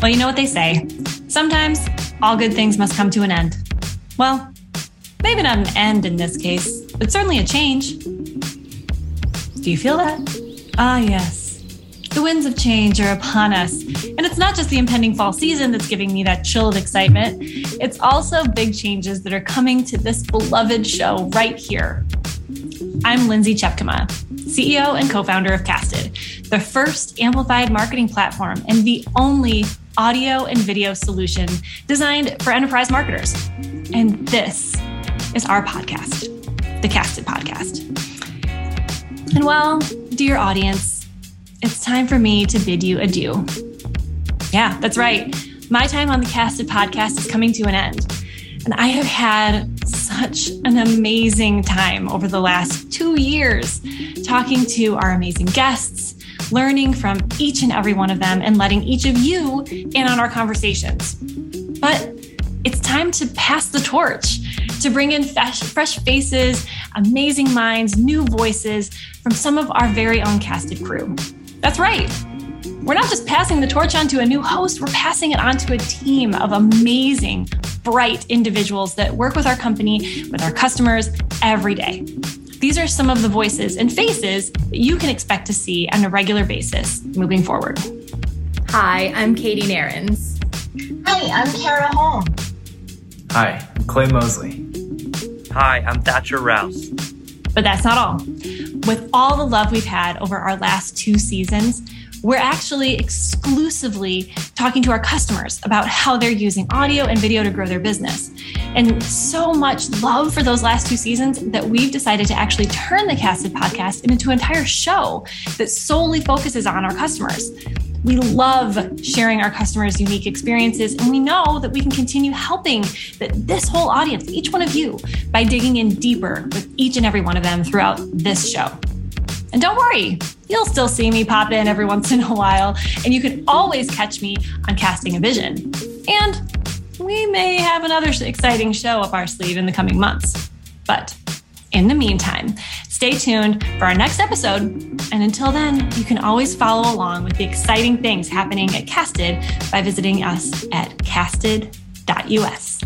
Well, you know what they say. Sometimes all good things must come to an end. Well, maybe not an end in this case, but certainly a change. Do you feel that? Ah, yes. The winds of change are upon us. And it's not just the impending fall season that's giving me that chilled excitement, it's also big changes that are coming to this beloved show right here. I'm Lindsay Tjepkema, CEO and co founder of Casted, the first amplified marketing platform and the only audio and video solution designed for enterprise marketers. And this is our podcast, the Casted Podcast. And well, dear audience, it's time for me to bid you adieu. Yeah, that's right. My time on the Casted Podcast is coming to an end. And I have had such an amazing time over the last two years talking to our amazing guests learning from each and every one of them and letting each of you in on our conversations. But it's time to pass the torch, to bring in fresh, fresh faces, amazing minds, new voices from some of our very own casted crew. That's right. We're not just passing the torch on to a new host, we're passing it on to a team of amazing, bright individuals that work with our company, with our customers every day. These are some of the voices and faces that you can expect to see on a regular basis moving forward. Hi, I'm Katie Nehrenz. Hi, I'm Cara Holm. Hi, I'm Clay Mosely. Hi, I'm Thatcher Rouse. But that's not all. With all the love we've had over our last two seasons, we're actually exclusively talking to our customers about how they're using audio and video to grow their business. And so much love for those last two seasons that we've decided to actually turn the Casted podcast into an entire show that solely focuses on our customers. We love sharing our customers' unique experiences, and we know that we can continue helping that this whole audience, each one of you, by digging in deeper with each and every one of them throughout this show. And don't worry, you'll still see me pop in every once in a while, and you can always catch me on Casting a Vision. And we may have another exciting show up our sleeve in the coming months. But in the meantime, stay tuned for our next episode. And until then, you can always follow along with the exciting things happening at Casted by visiting us at casted.us.